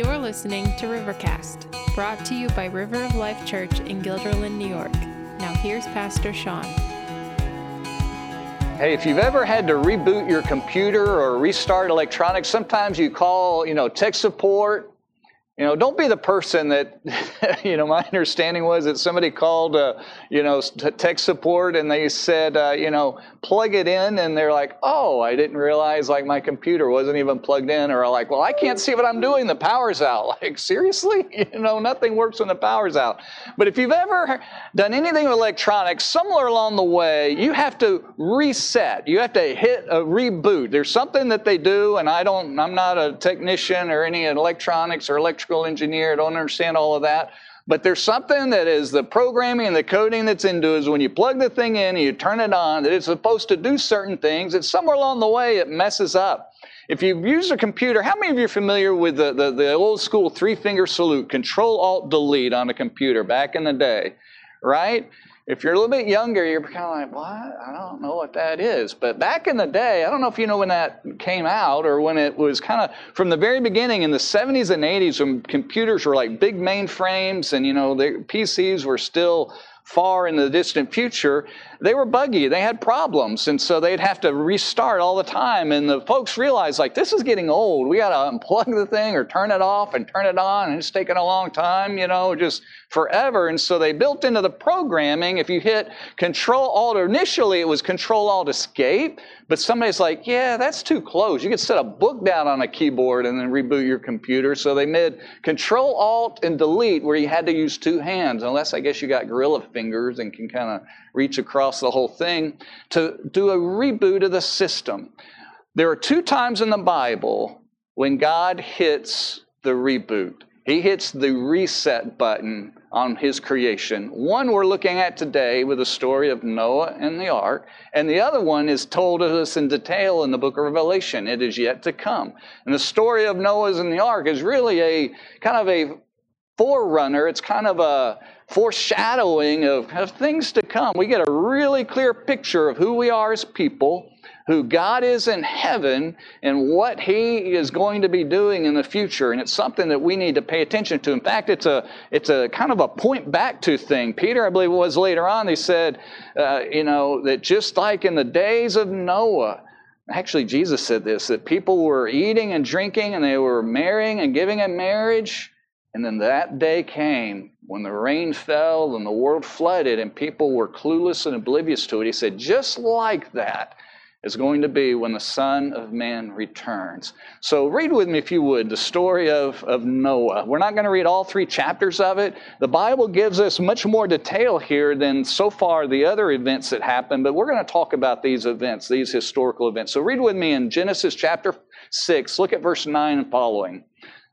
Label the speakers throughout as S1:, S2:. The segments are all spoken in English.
S1: You're listening to Rivercast, brought to you by River of Life Church in Guilderland, New York. Now, here's Pastor Sean.
S2: Hey, if you've ever had to reboot your computer or restart electronics, sometimes you call, you know, tech support you know, don't be the person that, you know, my understanding was that somebody called, uh, you know, tech support and they said, uh, you know, plug it in. And they're like, oh, I didn't realize like my computer wasn't even plugged in. Or like, well, I can't see what I'm doing. The power's out. Like, seriously? You know, nothing works when the power's out. But if you've ever done anything with electronics, somewhere along the way, you have to reset. You have to hit a reboot. There's something that they do, and I don't, I'm not a technician or any electronics or electrical engineer. I don't understand all of that. But there's something that is the programming and the coding that's into is when you plug the thing in and you turn it on, that it's supposed to do certain things. It's somewhere along the way it messes up. If you've used a computer, how many of you are familiar with the, the, the old school three finger salute, Control Alt Delete on a computer back in the day, right? If you're a little bit younger, you're kind of like, what? I don't know what that is. But back in the day, I don't know if you know when that came out or when it was kind of from the very beginning in the 70s and 80s when computers were like big mainframes and, you know, the PCs were still far in the distant future, they were buggy. They had problems. And so they'd have to restart all the time. And the folks realized, like, this is getting old. We got to unplug the thing or turn it off and turn it on. And it's taking a long time, you know, just forever. And so they built into the programming, if you hit Control Alt, initially it was Control Alt Escape. But somebody's like, yeah, that's too close. You could set a book down on a keyboard and then reboot your computer. So they made Control Alt and Delete where you had to use two hands, unless I guess you got gorilla fingers and can kind of reach across the whole thing, to do a reboot of the system. There are two times in the Bible when God hits the reboot. He hits the reset button on his creation. One we're looking at today with the story of Noah and the ark, and the other one is told to us in detail in the book of Revelation. It is yet to come. And the story of Noah's and the ark is really a kind of a forerunner, it's kind of a foreshadowing of, of things to come. We get a really clear picture of who we are as people who God is in heaven and what He is going to be doing in the future. And it's something that we need to pay attention to. In fact, it's a, it's a kind of a point back to thing. Peter, I believe it was later on, he said, uh, you know, that just like in the days of Noah, actually, Jesus said this that people were eating and drinking and they were marrying and giving in marriage. And then that day came when the rain fell and the world flooded and people were clueless and oblivious to it. He said, just like that is going to be when the Son of Man returns. So, read with me, if you would, the story of, of Noah. We're not going to read all three chapters of it. The Bible gives us much more detail here than so far the other events that happened, but we're going to talk about these events, these historical events. So, read with me in Genesis chapter 6, look at verse 9 and following.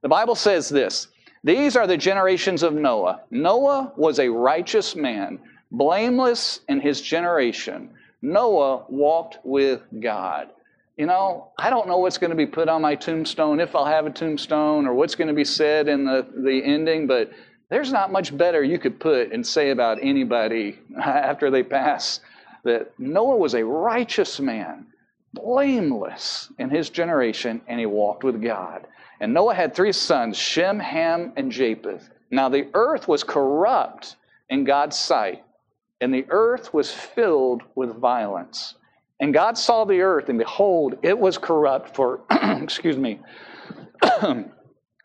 S2: The Bible says this These are the generations of Noah. Noah was a righteous man, blameless in his generation. Noah walked with God. You know, I don't know what's going to be put on my tombstone, if I'll have a tombstone, or what's going to be said in the, the ending, but there's not much better you could put and say about anybody after they pass that Noah was a righteous man, blameless in his generation, and he walked with God. And Noah had three sons Shem, Ham, and Japheth. Now the earth was corrupt in God's sight and the earth was filled with violence. And God saw the earth, and behold, it was corrupt, for, excuse me,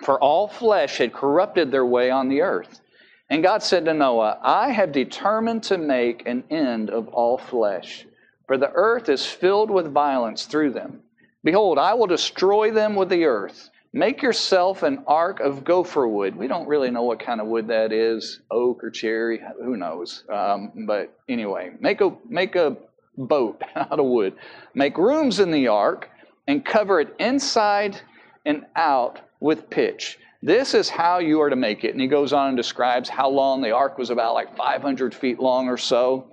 S2: for all flesh had corrupted their way on the earth. And God said to Noah, I have determined to make an end of all flesh, for the earth is filled with violence through them. Behold, I will destroy them with the earth. Make yourself an ark of gopher wood. We don't really know what kind of wood that is, oak or cherry, who knows. Um, but anyway, make a, make a boat out of wood. Make rooms in the ark and cover it inside and out with pitch. This is how you are to make it. And he goes on and describes how long the ark was about like 500 feet long or so.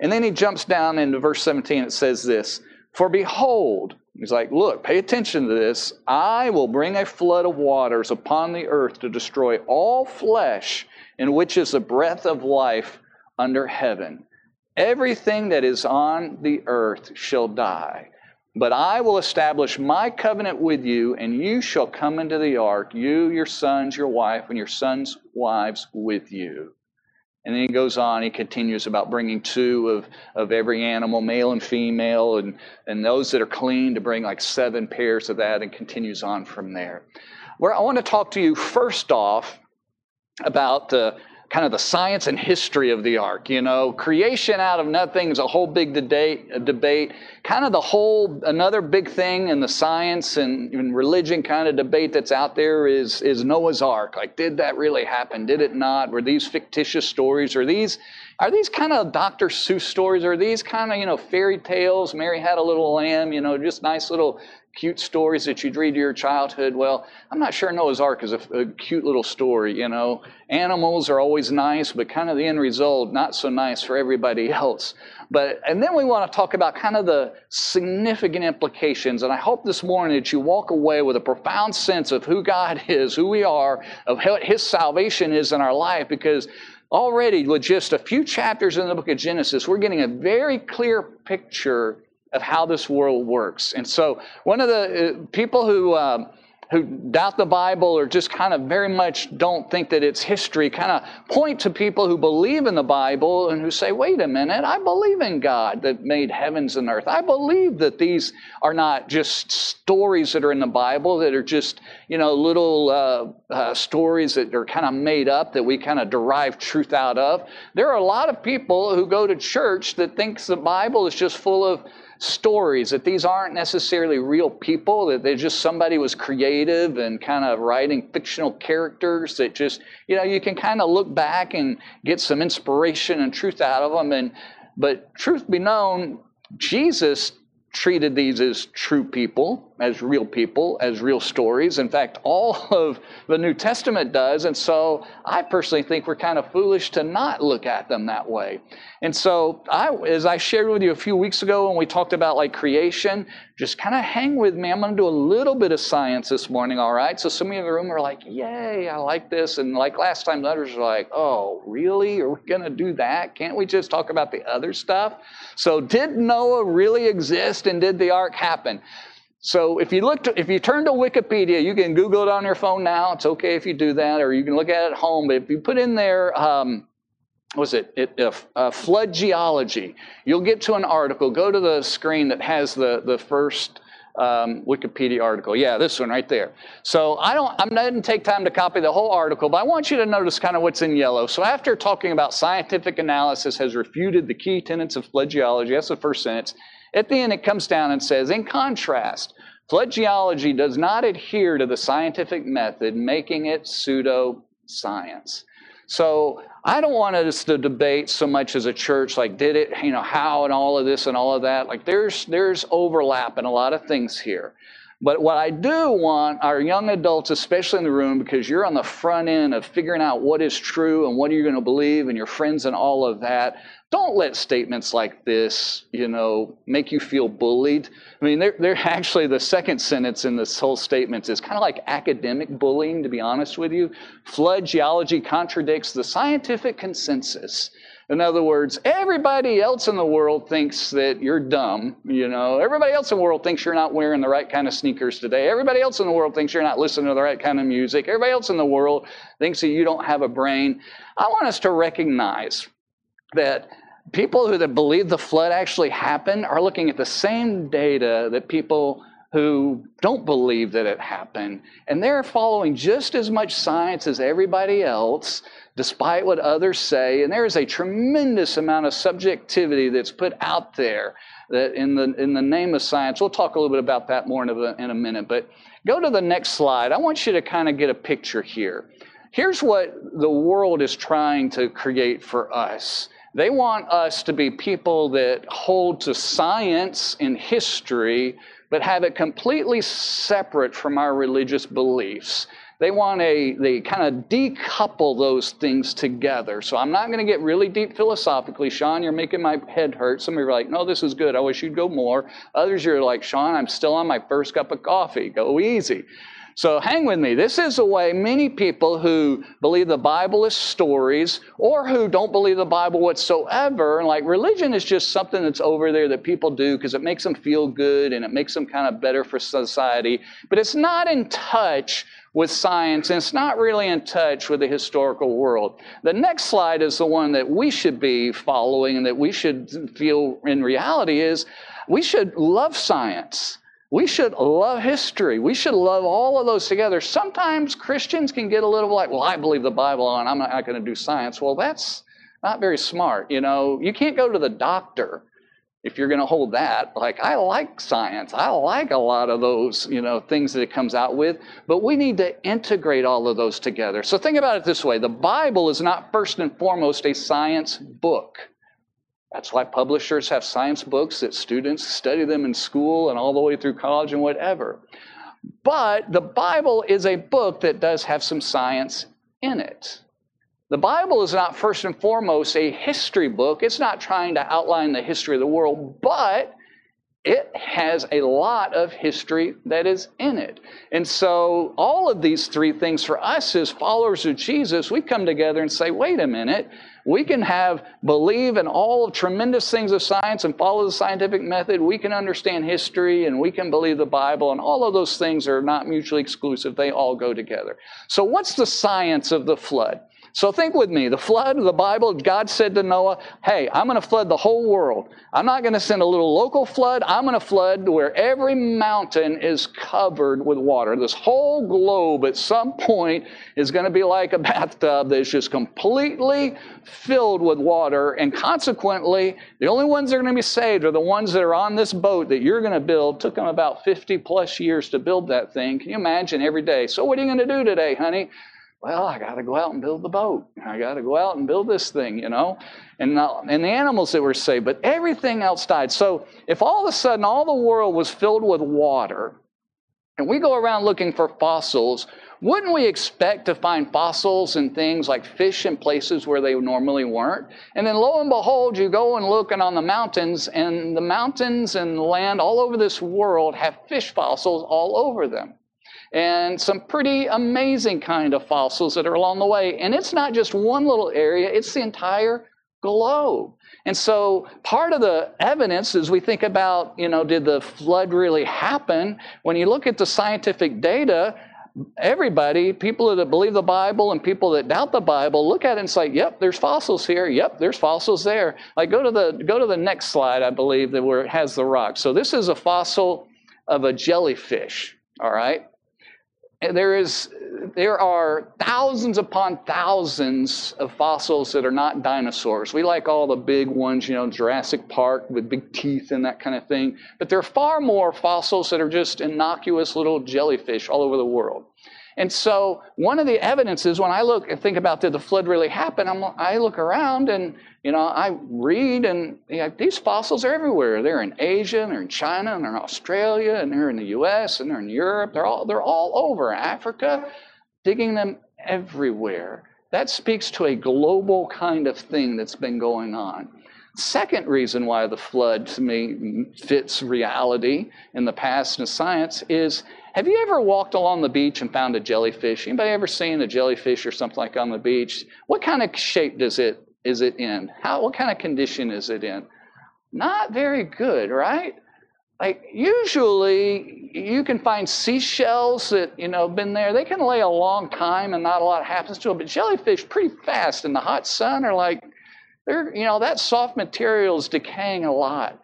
S2: And then he jumps down into verse 17. It says this For behold, He's like, Look, pay attention to this. I will bring a flood of waters upon the earth to destroy all flesh in which is the breath of life under heaven. Everything that is on the earth shall die. But I will establish my covenant with you, and you shall come into the ark, you, your sons, your wife, and your sons' wives with you. And then he goes on, he continues about bringing two of, of every animal, male and female, and, and those that are clean to bring like seven pairs of that, and continues on from there. Where I want to talk to you first off about the kind of the science and history of the ark. You know, creation out of nothing is a whole big debate. debate. Kind of the whole another big thing in the science and, and religion kind of debate that's out there is is Noah's ark. Like, did that really happen? Did it not? Were these fictitious stories? Are these are these kind of Dr. Seuss stories? Are these kind of you know fairy tales? Mary had a little lamb. You know, just nice little cute stories that you'd read to your childhood. Well, I'm not sure Noah's Ark is a, a, cute little story, you know. Animals are always nice, but kind of the end result, not so nice for everybody else. But, and then we want to talk about kind of the significant implications. And I hope this morning that you walk away with a profound sense of who God is, who we are, of what His salvation is in our life, because already with just a few chapters in the book of Genesis, we're getting a very clear picture of how this world works. And so, one of the uh, people who um, who doubt the Bible or just kind of very much don't think that it's history kind of point to people who believe in the Bible and who say, wait a minute, I believe in God that made heavens and earth. I believe that these are not just stories that are in the Bible, that are just, you know, little uh, uh, stories that are kind of made up that we kind of derive truth out of. There are a lot of people who go to church that thinks the Bible is just full of stories, that these aren't necessarily real people, that they're just somebody was creative and kind of writing fictional characters that just, you know, you can kind of look back and get some inspiration and truth out of them. And but truth be known, Jesus treated these as true people, as real people, as real stories. In fact, all of the New Testament does. And so I personally think we're kind of foolish to not look at them that way. And so, I, as I shared with you a few weeks ago when we talked about like creation, just kind of hang with me. I'm going to do a little bit of science this morning, all right? So some of you in the room are like, yay, I like this. And like last time, the others are like, oh, really? Are we going to do that? Can't we just talk about the other stuff? So, did Noah really exist and did the ark happen? So if you look, to, if you turn to Wikipedia, you can Google it on your phone now. It's okay if you do that, or you can look at it at home. But if you put in there um, was it, it uh, uh, flood geology you'll get to an article go to the screen that has the, the first um, wikipedia article yeah this one right there so i don't i didn't going to take time to copy the whole article but i want you to notice kind of what's in yellow so after talking about scientific analysis has refuted the key tenets of flood geology that's the first sentence at the end it comes down and says in contrast flood geology does not adhere to the scientific method making it pseudo science so I don't want us to debate so much as a church, like did it, you know, how and all of this and all of that. Like there's there's overlap in a lot of things here. But what I do want our young adults, especially in the room, because you're on the front end of figuring out what is true and what are you going to believe and your friends and all of that, don't let statements like this, you know, make you feel bullied. I mean, they're, they're actually the second sentence in this whole statement is kind of like academic bullying, to be honest with you. Flood geology contradicts the scientific consensus. In other words, everybody else in the world thinks that you're dumb. You know, everybody else in the world thinks you're not wearing the right kind of sneakers today. Everybody else in the world thinks you're not listening to the right kind of music. Everybody else in the world thinks that you don't have a brain. I want us to recognize that people who that believe the flood actually happened are looking at the same data that people who don't believe that it happened. And they're following just as much science as everybody else, despite what others say. And there is a tremendous amount of subjectivity that's put out there that in the, in the name of science. We'll talk a little bit about that more in a, in a minute. But go to the next slide. I want you to kind of get a picture here. Here's what the world is trying to create for us. They want us to be people that hold to science and history, but have it completely separate from our religious beliefs. They want a, they kind of decouple those things together. So I'm not going to get really deep philosophically. Sean, you're making my head hurt. Some of you are like, no, this is good. I wish you'd go more. Others, you're like, Sean, I'm still on my first cup of coffee. Go easy. So hang with me. This is a way many people who believe the Bible is stories or who don't believe the Bible whatsoever, and like religion is just something that's over there that people do because it makes them feel good and it makes them kind of better for society, but it's not in touch with science and it's not really in touch with the historical world. The next slide is the one that we should be following and that we should feel in reality is we should love science. We should love history. We should love all of those together. Sometimes Christians can get a little like, well, I believe the Bible and I'm not going to do science. Well, that's not very smart. You know, you can't go to the doctor if you're going to hold that. Like, I like science. I like a lot of those, you know, things that it comes out with, but we need to integrate all of those together. So think about it this way the Bible is not first and foremost a science book. That's why publishers have science books that students study them in school and all the way through college and whatever. But the Bible is a book that does have some science in it. The Bible is not first and foremost a history book. It's not trying to outline the history of the world, but it has a lot of history that is in it. And so, all of these three things for us as followers of Jesus, we come together and say, wait a minute, we can have believe in all of tremendous things of science and follow the scientific method. We can understand history and we can believe the Bible, and all of those things are not mutually exclusive. They all go together. So, what's the science of the flood? So think with me. The flood of the Bible, God said to Noah, Hey, I'm going to flood the whole world. I'm not going to send a little local flood. I'm going to flood where every mountain is covered with water. This whole globe at some point is going to be like a bathtub that's just completely filled with water. And consequently, the only ones that are going to be saved are the ones that are on this boat that you're going to build. It took them about 50 plus years to build that thing. Can you imagine every day? So, what are you going to do today, honey? Well, I got to go out and build the boat. I got to go out and build this thing, you know. And, and the animals that were saved, but everything else died. So if all of a sudden all the world was filled with water, and we go around looking for fossils, wouldn't we expect to find fossils and things like fish in places where they normally weren't? And then lo and behold, you go and look and on the mountains, and the mountains and land all over this world have fish fossils all over them and some pretty amazing kind of fossils that are along the way. And it's not just one little area, it's the entire globe. And so part of the evidence as we think about, you know, did the flood really happen? When you look at the scientific data, everybody, people that believe the Bible and people that doubt the Bible, look at it and say, "Yep, there's fossils here. Yep, there's fossils there." Like go to the go to the next slide, I believe, that where it has the rock. So this is a fossil of a jellyfish. All right, there is there are thousands upon thousands of fossils that are not dinosaurs. We like all the big ones, you know, Jurassic Park with big teeth and that kind of thing. But there are far more fossils that are just innocuous little jellyfish all over the world. And so one of the evidences when I look and think about did the flood really happen, I'm, i look around and you know I read and you know, these fossils are everywhere. They're in Asia, and they're in China, and they're in Australia, and they're in the U.S. and they're in Europe. They're all they're all over Africa, digging them everywhere. That speaks to a global kind of thing that's been going on. Second reason why the flood to me fits reality in the past and science is have you ever walked along the beach and found a jellyfish? Anybody ever seen a jellyfish or something like on the beach? What kind of shape does it is it in? How what kind of condition is it in? Not very good, right? Like usually you can find seashells that you know been there. They can lay a long time and not a lot happens to them. But jellyfish pretty fast in the hot sun are like they're you know that soft material is decaying a lot.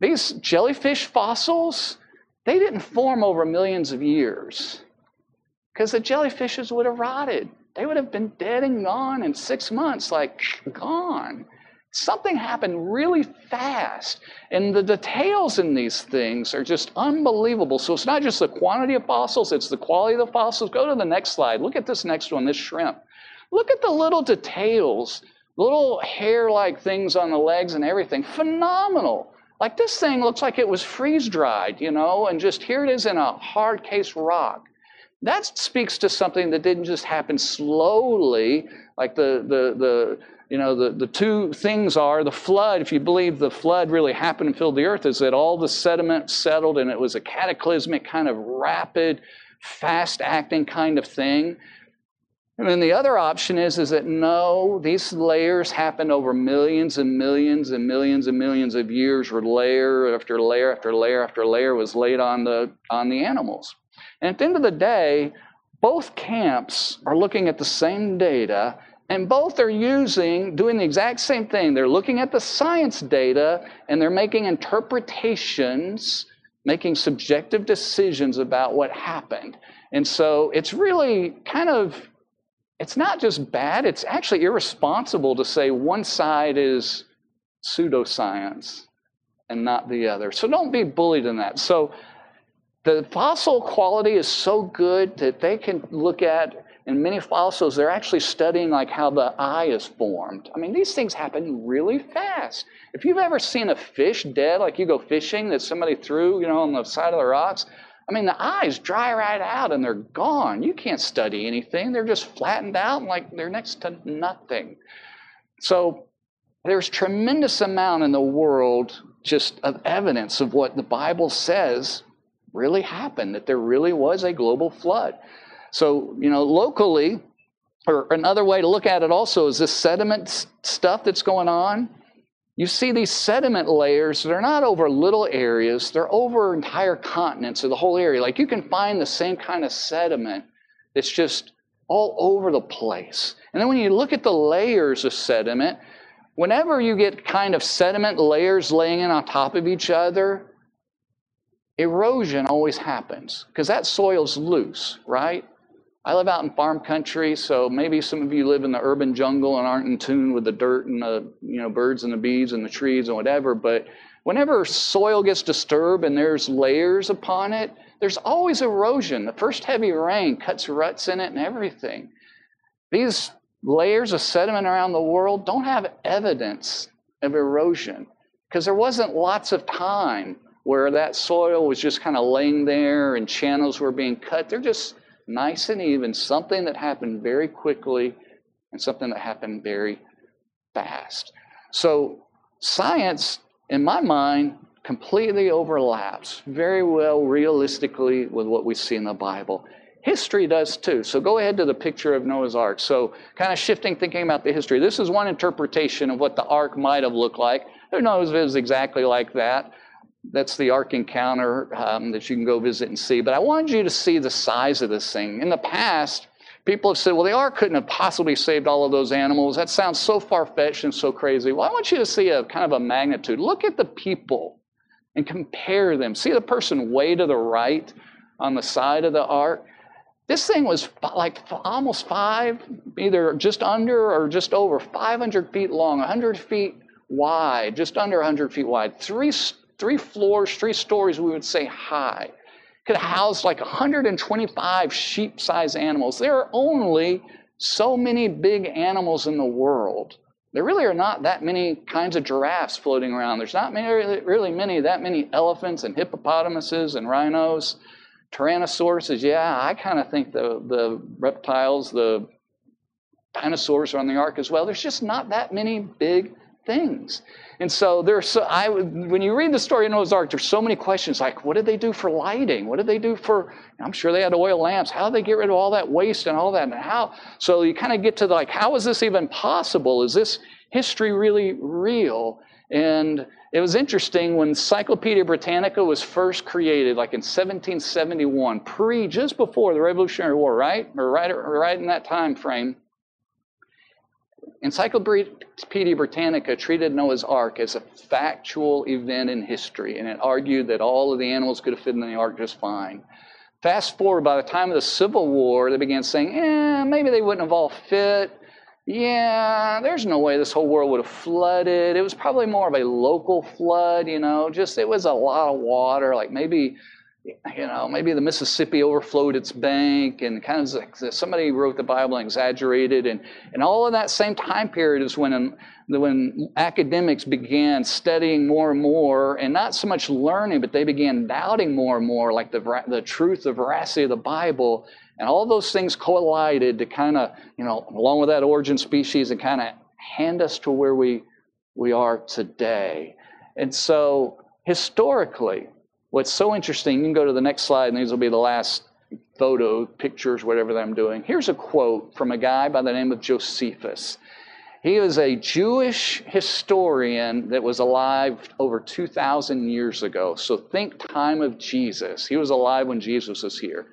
S2: These jellyfish fossils, they didn't form over millions of years because the jellyfishes would have rotted. They would have been dead and gone in six months, like gone. Something happened really fast. And the details in these things are just unbelievable. So it's not just the quantity of fossils, it's the quality of the fossils. Go to the next slide. Look at this next one, this shrimp. Look at the little details, little hair like things on the legs and everything. Phenomenal. Like this thing looks like it was freeze dried, you know, and just here it is in a hard case rock. That speaks to something that didn't just happen slowly, like the, the, the, you know, the, the two things are the flood, if you believe the flood really happened and filled the earth, is that all the sediment settled and it was a cataclysmic kind of rapid fast acting kind of thing. And then the other option is, is that no, these layers happened over millions and millions and millions and millions of years where layer after layer after layer after layer was laid on the, on the animals. And at the end of the day, both camps are looking at the same data and both are using, doing the exact same thing. They're looking at the science data and they're making interpretations, making subjective decisions about what happened. And so it's really kind of it's not just bad, it's actually irresponsible to say one side is pseudoscience and not the other. So don't be bullied in that. So the fossil quality is so good that they can look at in many fossils they're actually studying like how the eye is formed i mean these things happen really fast if you've ever seen a fish dead like you go fishing that somebody threw you know on the side of the rocks I mean, the eyes dry right out and they're gone. You can't study anything. They're just flattened out like they're next to nothing. So there's tremendous amount in the world just of evidence of what the Bible says really happened, that there really was a global flood. So, you know, locally, or another way to look at it also is this sediment stuff that's going on you see these sediment layers, they're not over little areas, they're over entire continents or the whole area. Like you can find the same kind of sediment that's just all over the place. And then when you look at the layers of sediment, whenever you get kind of sediment layers laying in on top of each other, erosion always happens because that soil's loose, right? I live out in farm country, so maybe some of you live in the urban jungle and aren't in tune with the dirt and the you know birds and the bees and the trees and whatever. But whenever soil gets disturbed and there's layers upon it, there's always erosion. The first heavy rain cuts ruts in it and everything. These layers of sediment around the world don't have evidence of erosion because there wasn't lots of time where that soil was just kind of laying there and channels were being cut. They're just nice and even, something that happened very quickly and something that happened very fast. So, science, in my mind, completely overlaps very well realistically with what we see in the Bible. History does too. So go ahead to the picture of Noah's Ark. So, kind of shifting thinking about the history. This is one interpretation of what the ark might have looked like. Who knows if it was exactly like that? That's the Ark Encounter um, that you can go visit and see. But I wanted you to see the size of this thing. In the past, people have said, well, the Ark couldn't have possibly saved all of those animals. That sounds so far fetched and so crazy. Well, I want you to see a kind of a magnitude. Look at the people and compare them. See the person way to the right on the side of the Ark? This thing was like almost five, either just under or just over 500 feet long, 100 feet wide, just under 100 feet wide, three three floors, three stories, we would say high. Could house like 125 sheep sized animals. There are only so many big animals in the world. There really are not that many kinds of giraffes floating around. There's not many, really many, that many elephants and hippopotamuses and rhinos. Tyrannosauruses, yeah, I kind of think the, the reptiles, the dinosaurs are on the ark as well. There's just not that many big things. And so there's so I when you read the story of Noah's Ark, there's so many questions like, what did they do for lighting? What did they do for? I'm sure they had oil lamps. How did they get rid of all that waste and all that? And how? So you kind of get to the, like, how is this even possible? Is this history really real? And it was interesting when Encyclopedia Britannica was first created, like in 1771, pre just before the Revolutionary War, right? Or right, right in that time frame. Encyclopedia Britannica treated Noah's Ark as a factual event in history, and it argued that all of the animals could have fit in the ark just fine. Fast forward, by the time of the Civil War, they began saying, eh, maybe they wouldn't have all fit. Yeah, there's no way this whole world would have flooded. It was probably more of a local flood, you know, just it was a lot of water, like maybe you know, maybe the Mississippi overflowed its bank, and kind of like somebody wrote the Bible and exaggerated, and, and all of that same time period is when when academics began studying more and more, and not so much learning, but they began doubting more and more, like the the truth, the veracity of the Bible, and all those things collided to kind of, you know, along with that origin species, and kind of hand us to where we we are today. And so historically, What's so interesting, you can go to the next slide, and these will be the last photo, pictures, whatever that I'm doing. Here's a quote from a guy by the name of Josephus. He was a Jewish historian that was alive over 2,000 years ago. So think time of Jesus. He was alive when Jesus was here.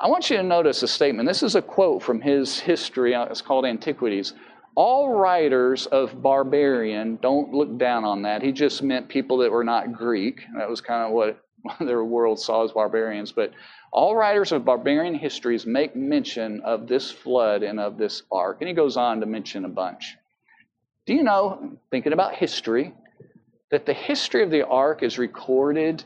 S2: I want you to notice a statement. This is a quote from his history. It's called Antiquities. All writers of barbarian, don't look down on that. He just meant people that were not Greek. That was kind of what their world saw as barbarians. But all writers of barbarian histories make mention of this flood and of this ark. And he goes on to mention a bunch. Do you know, thinking about history, that the history of the ark is recorded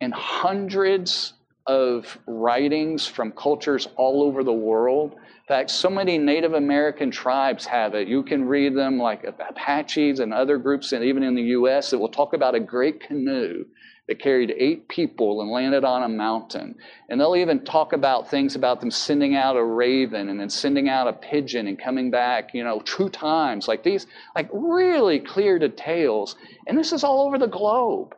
S2: in hundreds of writings from cultures all over the world? In fact, so many Native American tribes have it. You can read them like Apaches and other groups, and even in the U.S., that will talk about a great canoe that carried eight people and landed on a mountain. And they'll even talk about things about them sending out a raven and then sending out a pigeon and coming back, you know, two times. Like these, like really clear details. And this is all over the globe.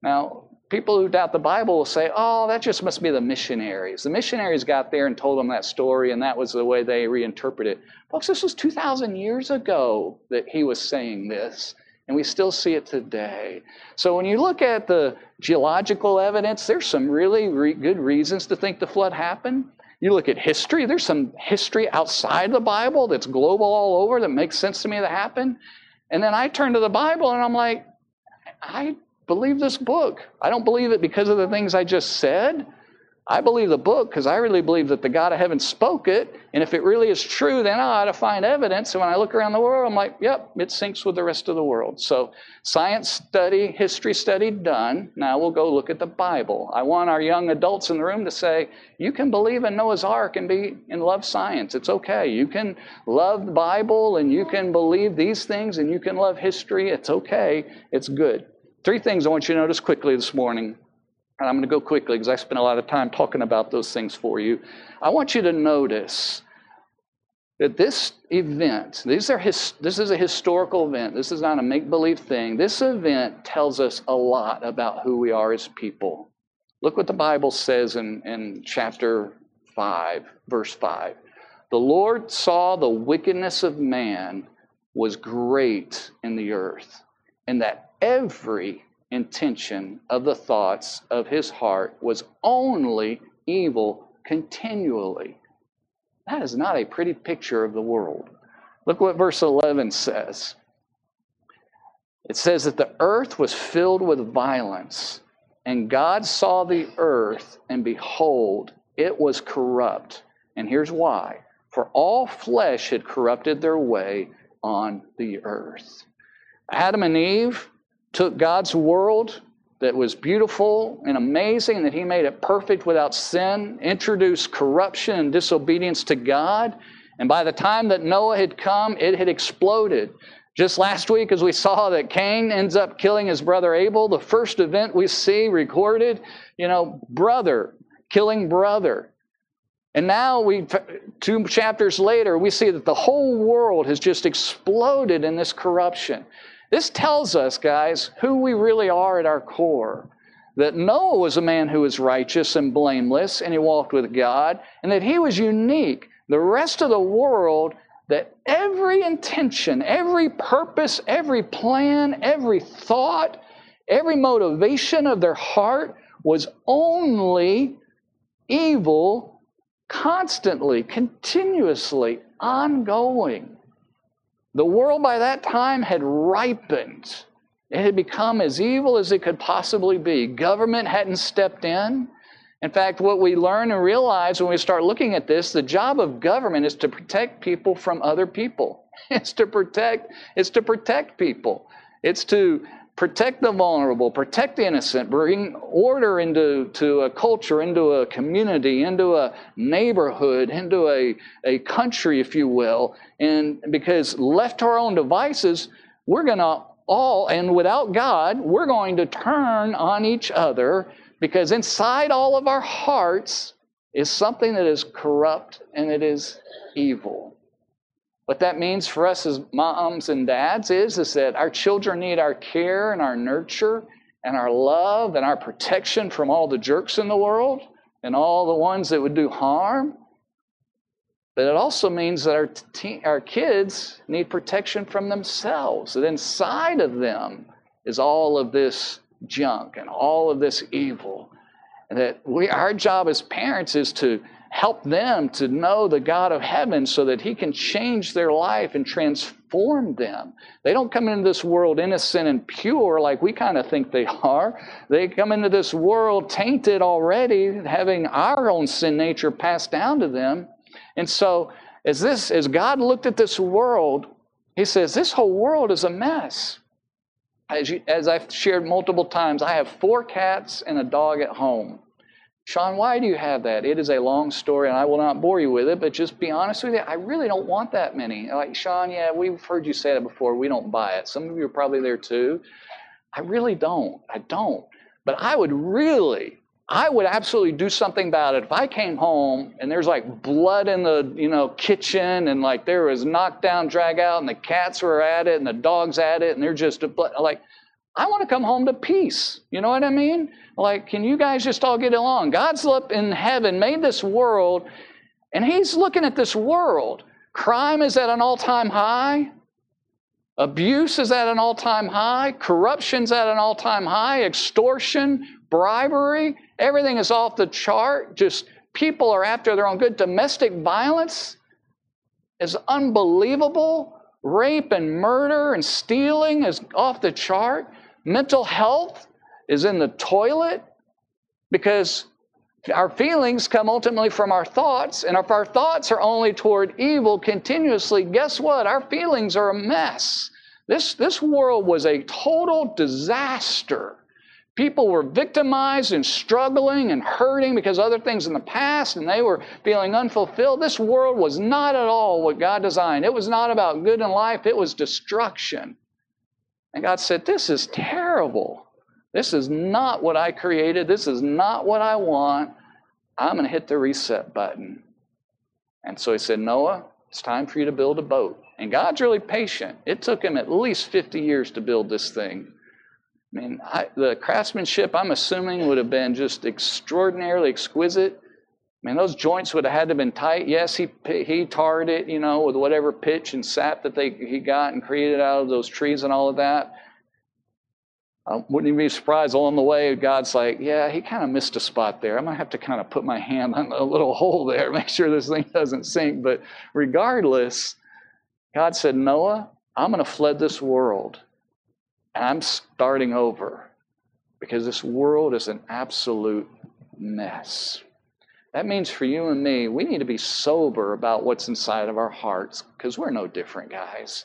S2: Now, people who doubt the Bible will say, oh, that just must be the missionaries. The missionaries got there and told them that story, and that was the way they reinterpreted it. Folks, this was 2,000 years ago that he was saying this and we still see it today. So when you look at the geological evidence, there's some really re- good reasons to think the flood happened. You look at history, there's some history outside the Bible that's global all over that makes sense to me that happened. And then I turn to the Bible and I'm like, I believe this book. I don't believe it because of the things I just said. I believe the book because I really believe that the God of heaven spoke it. And if it really is true, then I ought to find evidence. And when I look around the world, I'm like, yep, it syncs with the rest of the world. So, science study, history study done. Now we'll go look at the Bible. I want our young adults in the room to say, you can believe in Noah's Ark and be and love science. It's okay. You can love the Bible and you can believe these things and you can love history. It's okay. It's good. Three things I want you to notice quickly this morning and I'm going to go quickly because I spent a lot of time talking about those things for you. I want you to notice that this event, these are his, this is a historical event. This is not a make believe thing. This event tells us a lot about who we are as people. Look what the Bible says in, in chapter 5, verse 5. The Lord saw the wickedness of man was great in the earth, and that every intention of the thoughts of his heart was only evil continually. That is not a pretty picture of the world. Look what verse 11 says. It says that the earth was filled with violence, and God saw the earth, and behold, it was corrupt. And here's why for all flesh had corrupted their way on the earth. Adam and Eve took God's world that was beautiful and amazing, that He made it perfect without sin, introduced corruption and disobedience to God. And by the time that Noah had come, it had exploded. Just last week, as we saw that Cain ends up killing his brother Abel, the first event we see recorded, you know, brother killing brother. And now we two chapters later, we see that the whole world has just exploded in this corruption. This tells us, guys, who we really are at our core. That Noah was a man who was righteous and blameless, and he walked with God, and that he was unique. The rest of the world, that every intention, every purpose, every plan, every thought, every motivation of their heart was only evil, constantly, continuously, ongoing. The world by that time had ripened. It had become as evil as it could possibly be. Government hadn't stepped in. In fact, what we learn and realize when we start looking at this, the job of government is to protect people from other people. It's to protect, it's to protect people. It's to protect the vulnerable, protect the innocent, bring order into to a culture, into a community, into a neighborhood, into a, a country, if you will. And because left to our own devices, we're going to all, and without God, we're going to turn on each other because inside all of our hearts is something that is corrupt and it is evil. What that means for us as moms and dads is, is that our children need our care and our nurture and our love and our protection from all the jerks in the world. and all the ones that would do harm. But it also means that our, te- our kids need protection from themselves. That inside of them is all of this junk and all of this evil. And that we, our job as parents is to help them to know the God of heaven so that He can change their life and transform them. They don't come into this world innocent and pure like we kind of think they are. They come into this world tainted already, having our own sin nature passed down to them. And so, as this, as God looked at this world, He says, This whole world is a mess. As, you, as I've shared multiple times, I have four cats and a dog at home. Sean, why do you have that? It is a long story, and I will not bore you with it, but just be honest with you, I really don't want that many. Like, Sean, yeah, we've heard you say that before. We don't buy it. Some of you are probably there too. I really don't. I don't. But I would really, I would absolutely do something about it. If I came home and there's like blood in the, you know, kitchen and like there was knockdown, drag out, and the cats were at it and the dogs at it, and they're just like, I want to come home to peace. You know what I mean? Like, can you guys just all get along? God's up in heaven, made this world, and He's looking at this world. Crime is at an all time high. Abuse is at an all time high. Corruption's at an all time high. Extortion, bribery, everything is off the chart. Just people are after their own good. Domestic violence is unbelievable. Rape and murder and stealing is off the chart. Mental health is in the toilet because our feelings come ultimately from our thoughts, and if our thoughts are only toward evil continuously, guess what? Our feelings are a mess. This, this world was a total disaster. People were victimized and struggling and hurting because other things in the past, and they were feeling unfulfilled. This world was not at all what God designed. It was not about good in life, it was destruction. And God said, This is terrible. This is not what I created. This is not what I want. I'm going to hit the reset button. And so he said, Noah, it's time for you to build a boat. And God's really patient. It took him at least 50 years to build this thing. I mean, I, the craftsmanship, I'm assuming, would have been just extraordinarily exquisite. I mean, those joints would have had to have been tight. Yes, he, he tarred it, you know, with whatever pitch and sap that they, he got and created out of those trees and all of that. I wouldn't even be surprised along the way, God's like, yeah, he kind of missed a spot there. I'm to have to kind of put my hand on a little hole there, make sure this thing doesn't sink. But regardless, God said, Noah, I'm going to flood this world. And I'm starting over because this world is an absolute mess. That means for you and me, we need to be sober about what's inside of our hearts because we're no different, guys.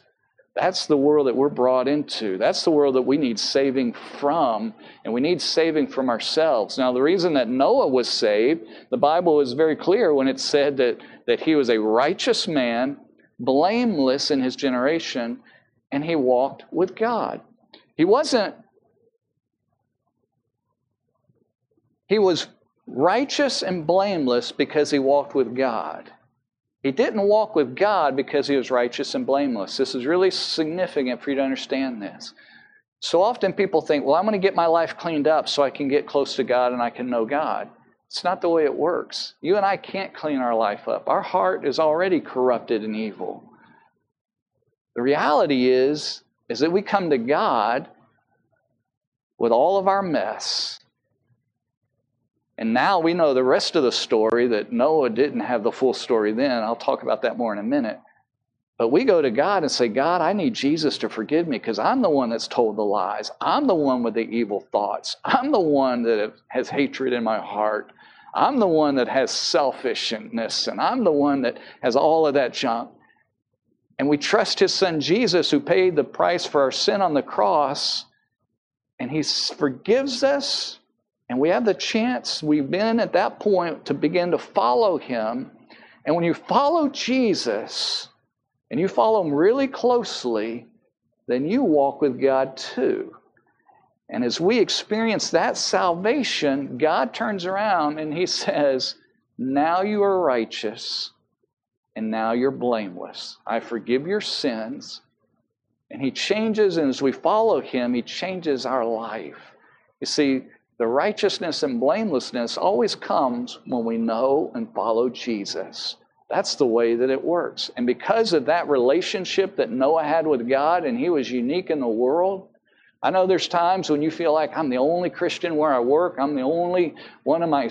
S2: That's the world that we're brought into. That's the world that we need saving from, and we need saving from ourselves. Now, the reason that Noah was saved, the Bible is very clear when it said that, that he was a righteous man, blameless in his generation, and he walked with God. He wasn't, he was righteous and blameless because he walked with God. He didn't walk with God because he was righteous and blameless. This is really significant for you to understand this. So often people think, well, I'm going to get my life cleaned up so I can get close to God and I can know God. It's not the way it works. You and I can't clean our life up. Our heart is already corrupted and evil. The reality is, is that we come to God with all of our mess and now we know the rest of the story that Noah didn't have the full story then. I'll talk about that more in a minute. But we go to God and say, God, I need Jesus to forgive me because I'm the one that's told the lies. I'm the one with the evil thoughts. I'm the one that has hatred in my heart. I'm the one that has selfishness, and I'm the one that has all of that junk. And we trust his son Jesus, who paid the price for our sin on the cross, and he forgives us and we have the chance, we've been at that point to begin to follow him. And when you follow Jesus and you follow him really closely, then you walk with God too. And as we experience that salvation, God turns around and he says, Now you are righteous and now you're blameless. I forgive your sins. And he changes, and as we follow him, he changes our life. You see, The righteousness and blamelessness always comes when we know and follow Jesus. That's the way that it works. And because of that relationship that Noah had with God and he was unique in the world, I know there's times when you feel like I'm the only Christian where I work. I'm the only one of my,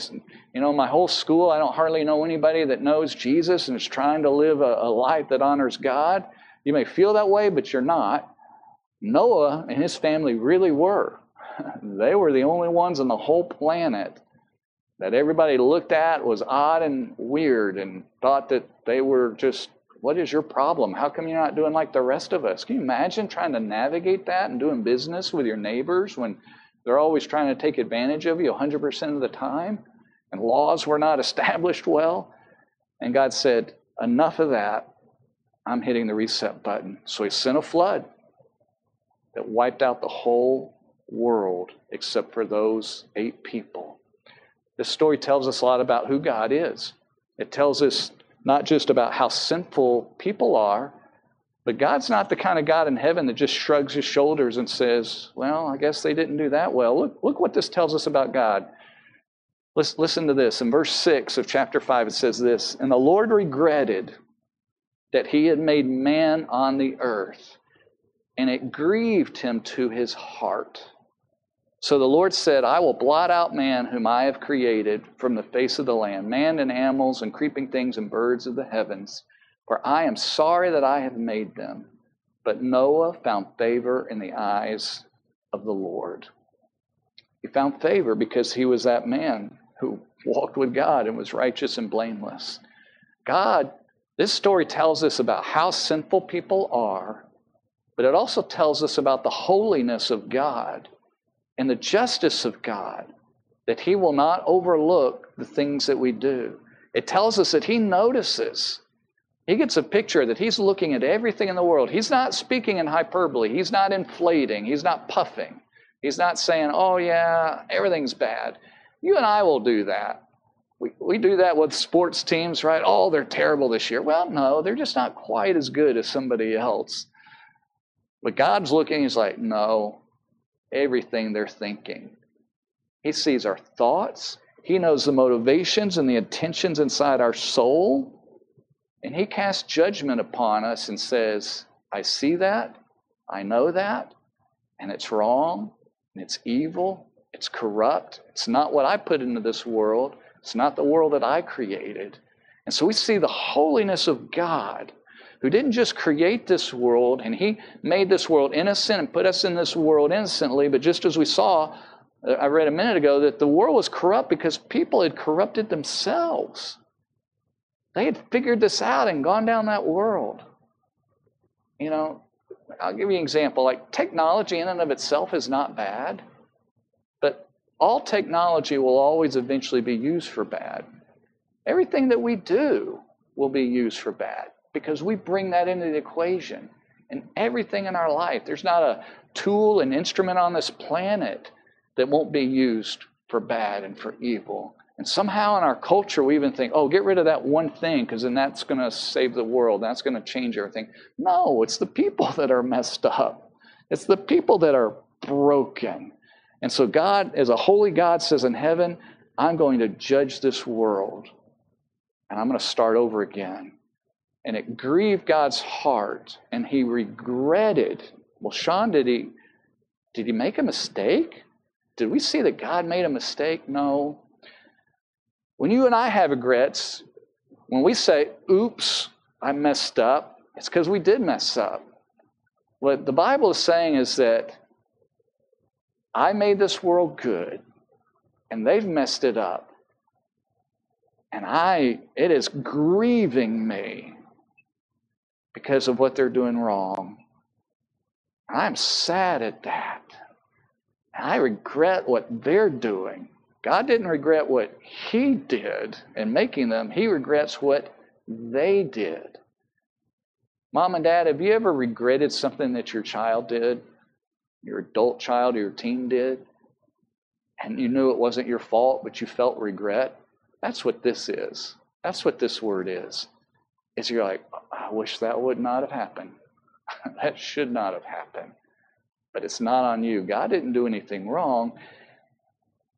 S2: you know, my whole school. I don't hardly know anybody that knows Jesus and is trying to live a, a life that honors God. You may feel that way, but you're not. Noah and his family really were. They were the only ones on the whole planet that everybody looked at was odd and weird and thought that they were just, what is your problem? How come you're not doing like the rest of us? Can you imagine trying to navigate that and doing business with your neighbors when they're always trying to take advantage of you 100% of the time and laws were not established well? And God said, enough of that. I'm hitting the reset button. So he sent a flood that wiped out the whole world except for those eight people. This story tells us a lot about who God is. It tells us not just about how sinful people are, but God's not the kind of God in heaven that just shrugs his shoulders and says, Well, I guess they didn't do that well. Look, look what this tells us about God. Let's listen to this. In verse 6 of chapter 5, it says this And the Lord regretted that he had made man on the earth, and it grieved him to his heart. So the Lord said, I will blot out man whom I have created from the face of the land, man and animals and creeping things and birds of the heavens, for I am sorry that I have made them. But Noah found favor in the eyes of the Lord. He found favor because he was that man who walked with God and was righteous and blameless. God, this story tells us about how sinful people are, but it also tells us about the holiness of God and the justice of God, that He will not overlook the things that we do. It tells us that He notices. He gets a picture that He's looking at everything in the world. He's not speaking in hyperbole, He's not inflating, He's not puffing. He's not saying, oh, yeah, everything's bad. You and I will do that. We, we do that with sports teams, right? Oh, they're terrible this year. Well, no, they're just not quite as good as somebody else. But God's looking, He's like, no, everything they're thinking. He sees our thoughts, He knows the motivations and the intentions inside our soul. And He casts judgment upon us and says, I see that, I know that, and it's wrong, and it's evil, it's corrupt, it's not what I put into this world, it's not the world that I created. And so we see the holiness of God who didn't just create this world and he made this world innocent and put us in this world innocently, but just as we saw, uh, I read a minute ago that the world was corrupt because people had corrupted themselves. They had figured this out and gone down that world. You know, I'll give you an example. Like technology in and of itself is not bad, but all technology will always eventually be used for bad. Everything that we do will be used for bad because we bring that into the equation in everything in our life. There's not a tool, an instrument on this planet that won't be used for bad and for evil. And somehow in our culture, we even think, oh, get rid of that one thing because then that's going to save the world. That's going to change everything. No, it's the people that are messed up, it's the people that are broken. And so, God, as a holy God, says in heaven, I'm going to judge this world and I'm going to start over again. And it grieved God's heart, and he regretted. Well, Sean, did he did he make a mistake? Did we see that God made a mistake? No. When you and I have regrets, when we say, oops, I messed up, it's because we did mess up. What the Bible is saying is that I made this world good, and they've messed it up. And I, it is grieving me because of what they're doing wrong. I'm sad at that. I regret what they're doing. God didn't regret what He did in making them, He regrets what they did. Mom and dad, have you ever regretted something that your child did, your adult child your teen did, and you knew it wasn't your fault, but you felt regret? That's what this is. That's what this word is is you're like, I wish that would not have happened. that should not have happened. But it's not on you. God didn't do anything wrong.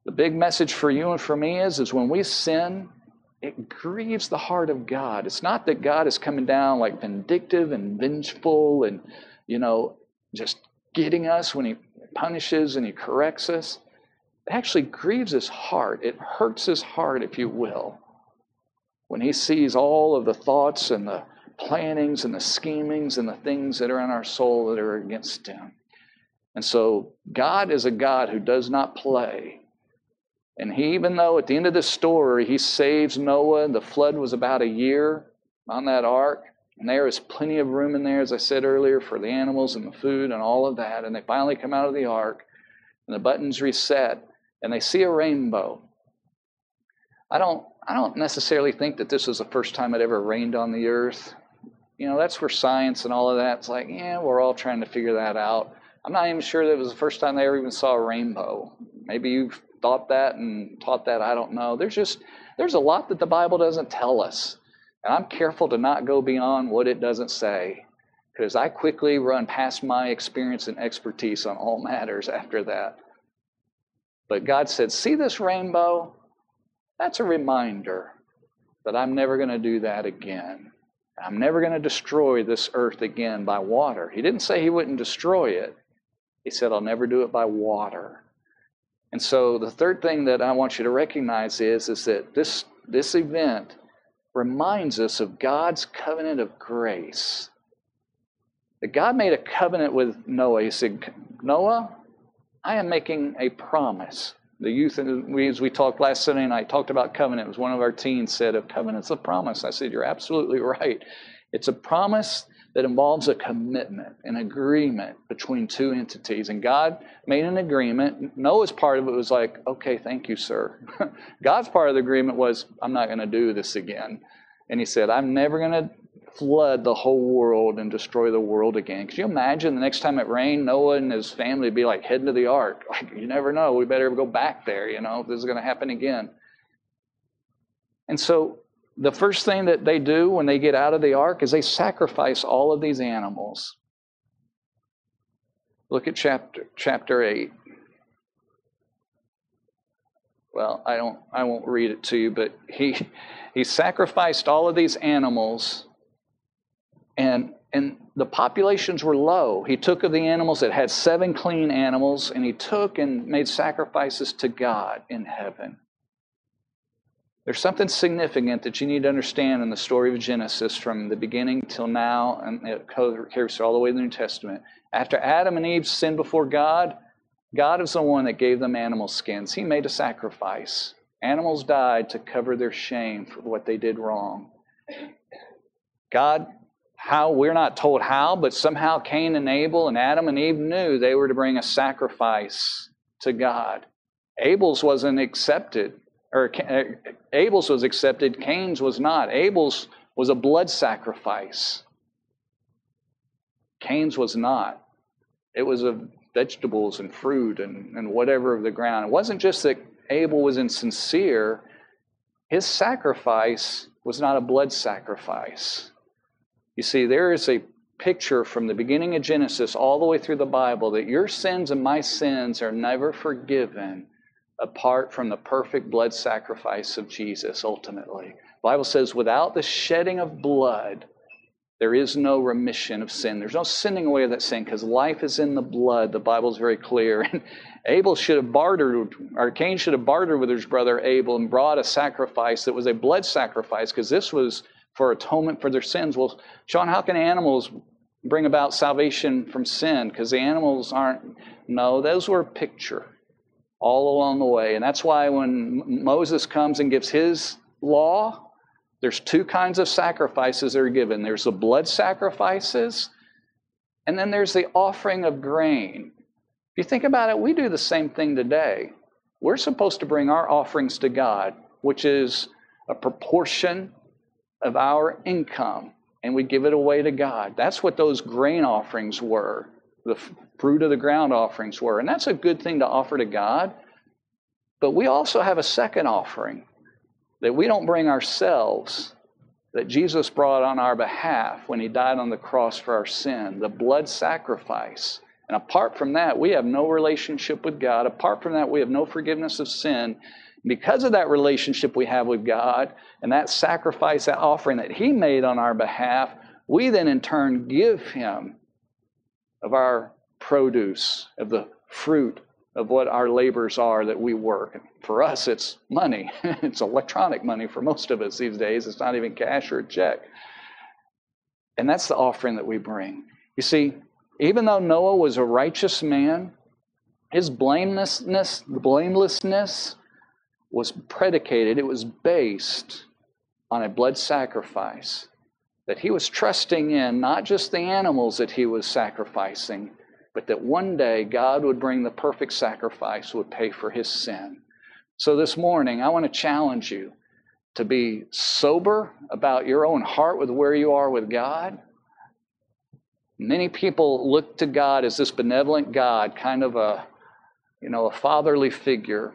S2: The big message for you and for me is, is when we sin, it grieves the heart of God. It's not that God is coming down like vindictive and vengeful and, you know, just getting us when He punishes and He corrects us. It actually grieves His heart. It hurts His heart, if you will, when He sees all of the thoughts and the plannings and the schemings and the things that are in our soul that are against Him. And so, God is a God who does not play. And he, even though at the end of this story, he saves Noah, the flood was about a year on that ark, and there is plenty of room in there, as I said earlier, for the animals and the food and all of that. And they finally come out of the ark, and the buttons reset, and they see a rainbow. I don't, I don't necessarily think that this was the first time it ever rained on the earth. You know, that's where science and all of that, it's like, yeah, we're all trying to figure that out. I'm not even sure that it was the first time they ever even saw a rainbow. Maybe you've thought that and taught that, I don't know. There's just, there's a lot that the Bible doesn't tell us. And I'm careful to not go beyond what it doesn't say because I quickly run past my experience and expertise on all matters after that. But God said, See this rainbow? That's a reminder that I'm never going to do that again. I'm never going to destroy this earth again by water. He didn't say He wouldn't destroy it, He said, I'll never do it by water. And so the third thing that I want you to recognize is, is that this, this event reminds us of God's covenant of grace. That God made a covenant with Noah. He said, Noah, I am making a promise. The youth, and as we talked last Sunday night, talked about covenant. It was one of our teens said, a covenant's a promise. I said, you're absolutely right. It's a promise that involves a commitment, an agreement between two entities. And God made an agreement. Noah's part of it was like, okay, thank you, sir. God's part of the agreement was, I'm not going to do this again. And he said, I'm never going to flood the whole world and destroy the world again. Could you imagine the next time it rained, Noah and his family would be like heading to the ark? Like, you never know. We better go back there, you know, if this is going to happen again. And so the first thing that they do when they get out of the ark is they sacrifice all of these animals. Look at chapter chapter 8. Well, I don't I won't read it to you, but he he sacrificed all of these animals and and the populations were low. He took of the animals that had seven clean animals and he took and made sacrifices to God in heaven. There's something significant that you need to understand in the story of Genesis from the beginning till now, and it carries all the way to the New Testament. After Adam and Eve sinned before God, God is the one that gave them animal skins. He made a sacrifice. Animals died to cover their shame for what they did wrong. God, how we're not told how, but somehow Cain and Abel and Adam and Eve knew they were to bring a sacrifice to God. Abel's wasn't accepted or uh, Abel's was accepted, Cain's was not. Abel's was a blood sacrifice. Cain's was not. It was of vegetables and fruit and, and whatever of the ground. It wasn't just that Abel was insincere, his sacrifice was not a blood sacrifice. You see, there is a picture from the beginning of Genesis all the way through the Bible that your sins and my sins are never forgiven apart from the perfect blood sacrifice of Jesus ultimately. The Bible says, without the shedding of blood, there is no remission of sin. There's no sending away of that sin because life is in the blood. The Bible's very clear. And Abel should have bartered, or Cain should have bartered with his brother Abel and brought a sacrifice that was a blood sacrifice because this was for atonement for their sins. Well, Sean, how can animals bring about salvation from sin? Because the animals aren't, no, those were a picture all along the way. And that's why when Moses comes and gives his law, there's two kinds of sacrifices that are given there's the blood sacrifices, and then there's the offering of grain. If you think about it, we do the same thing today. We're supposed to bring our offerings to God, which is a proportion of our income, and we give it away to God. That's what those grain offerings were the fruit of the ground offerings were. And that's a good thing to offer to God. But we also have a second offering that we don't bring ourselves, that Jesus brought on our behalf when he died on the cross for our sin, the blood sacrifice. And apart from that, we have no relationship with God. Apart from that, we have no forgiveness of sin. Because of that relationship we have with God and that sacrifice, that offering that He made on our behalf, we then in turn give Him of our produce, of the fruit of what our labors are that we work. For us, it's money. it's electronic money for most of us these days. It's not even cash or a check. And that's the offering that we bring. You see, even though Noah was a righteous man, his blamelessness, blamelessness was predicated, it was based on a blood sacrifice that he was trusting in, not just the animals that he was sacrificing, but that one day God would bring the perfect sacrifice, would pay for his sin. So this morning, I want to challenge you to be sober about your own heart with where you are with God. Many people look to God as this benevolent God, kind of a, you know, a fatherly figure.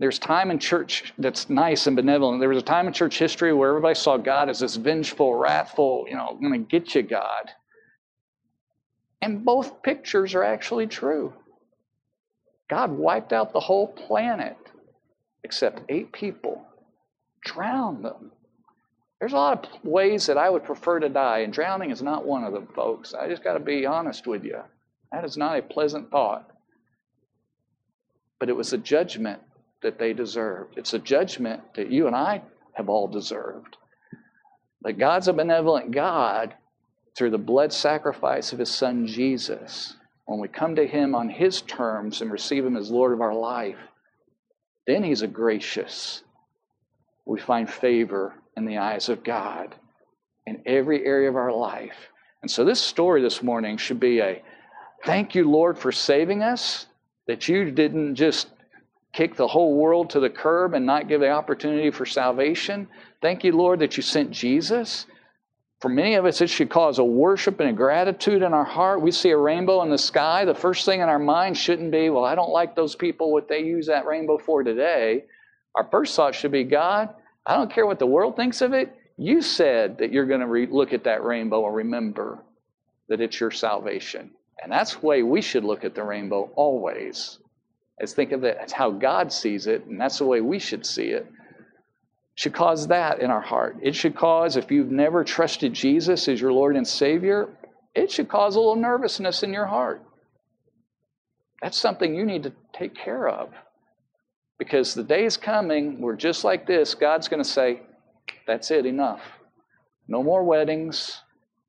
S2: There's time in church that's nice and benevolent. There was a time in church history where everybody saw God as this vengeful, wrathful, you know, going to get you God. And both pictures are actually true. God wiped out the whole planet except eight people, drowned them. There's a lot of ways that I would prefer to die, and drowning is not one of them, folks. I just got to be honest with you. That is not a pleasant thought. But it was a judgment that they deserved. It's a judgment that you and I have all deserved. But God's a benevolent God through the blood sacrifice of his son Jesus, when we come to him on his terms and receive him as Lord of our life, then he's a gracious. We find favor in the eyes of God in every area of our life. And so this story this morning should be a thank you, Lord, for saving us, that you didn't just kick the whole world to the curb and not give the opportunity for salvation. Thank you, Lord, that you sent Jesus for many of us, it should cause a worship and a gratitude in our heart. We see a rainbow in the sky. The first thing in our mind shouldn't be, well, I don't like those people, what they use that rainbow for today. Our first thought should be, God, I don't care what the world thinks of it. You said that you're going to re- look at that rainbow and remember that it's your salvation. And that's the way we should look at the rainbow always. As think of it as how God sees it, and that's the way we should see it should cause that in our heart. It should cause, if you've never trusted Jesus as your Lord and Savior, it should cause a little nervousness in your heart. That's something you need to take care of. Because the day is coming where, just like this, God's going to say, That's it, enough. No more weddings,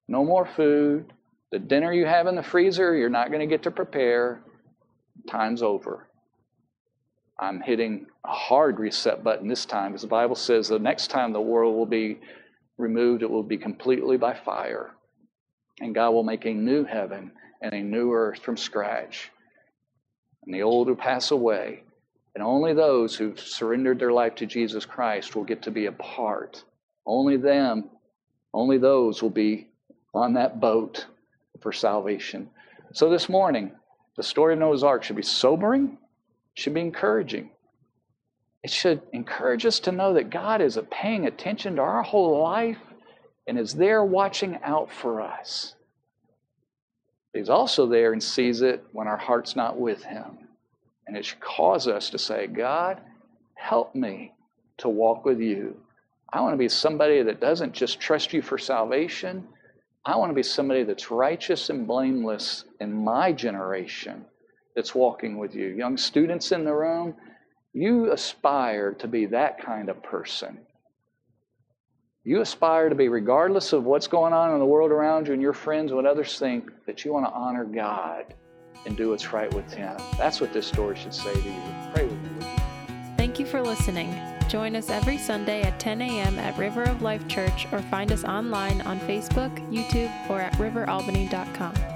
S2: no more food. The dinner you have in the freezer, you're not going to get to prepare. Time's over. I'm hitting a hard reset button this time because the Bible says the next time the world will be removed, it will be completely by fire. And God will make a new heaven and a new earth from scratch. And the old will pass away. And only those who've surrendered their life to Jesus Christ will get to be a part. Only them, only those will be on that boat for salvation. So this morning, the story of Noah's Ark should be sobering should be encouraging. It should encourage us to know that God is paying attention to our whole life and is there watching out for us. He's also there and sees it when our heart's not with Him. And it should cause us to say, God, help me to walk with you. I want to be somebody that doesn't just trust you for salvation. I want to be somebody that's righteous and blameless in my generation that's walking with you. Young students in the room, you aspire to be that kind of person. You aspire to be, regardless of what's going on in the world around you and your friends, what others think, that you want to honor God and do what's right with Him. That's what this story should say to you. Pray with me.
S1: Thank you for listening. Join us every Sunday at 10 a.m. at River of Life Church or find us online on Facebook, YouTube, or at riveralbany.com.